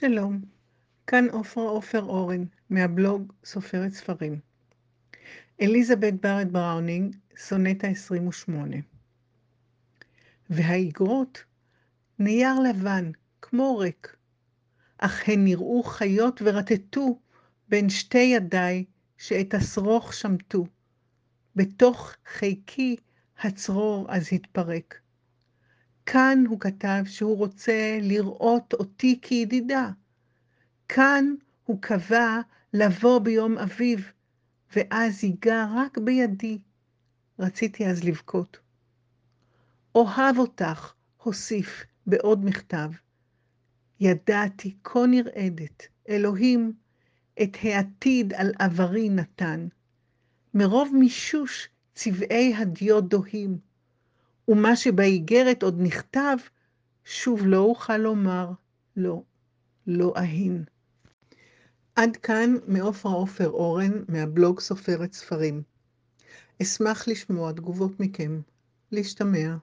שלום, כאן עופרה עופר אורן, מהבלוג סופרת ספרים. אליזבת בארד בראונינג, סונטה 28. והאיגרות, נייר לבן, כמו ריק, אך הן נראו חיות ורטטו בין שתי ידיי שאת השרוך שמטו. בתוך חיקי הצרור אז התפרק. כאן הוא כתב שהוא רוצה לראות אותי כידידה. כאן הוא קבע לבוא ביום אביב, ואז ייגע רק בידי. רציתי אז לבכות. אוהב אותך, הוסיף בעוד מכתב. ידעתי כה נרעדת, אלוהים, את העתיד על עברי נתן. מרוב מישוש צבעי הדיו דוהים, ומה שבאיגרת עוד נכתב, שוב לא אוכל לומר, לא, לא אהין. עד כאן מעופרה עופר אורן, מהבלוג סופרת ספרים. אשמח לשמוע תגובות מכם. להשתמע.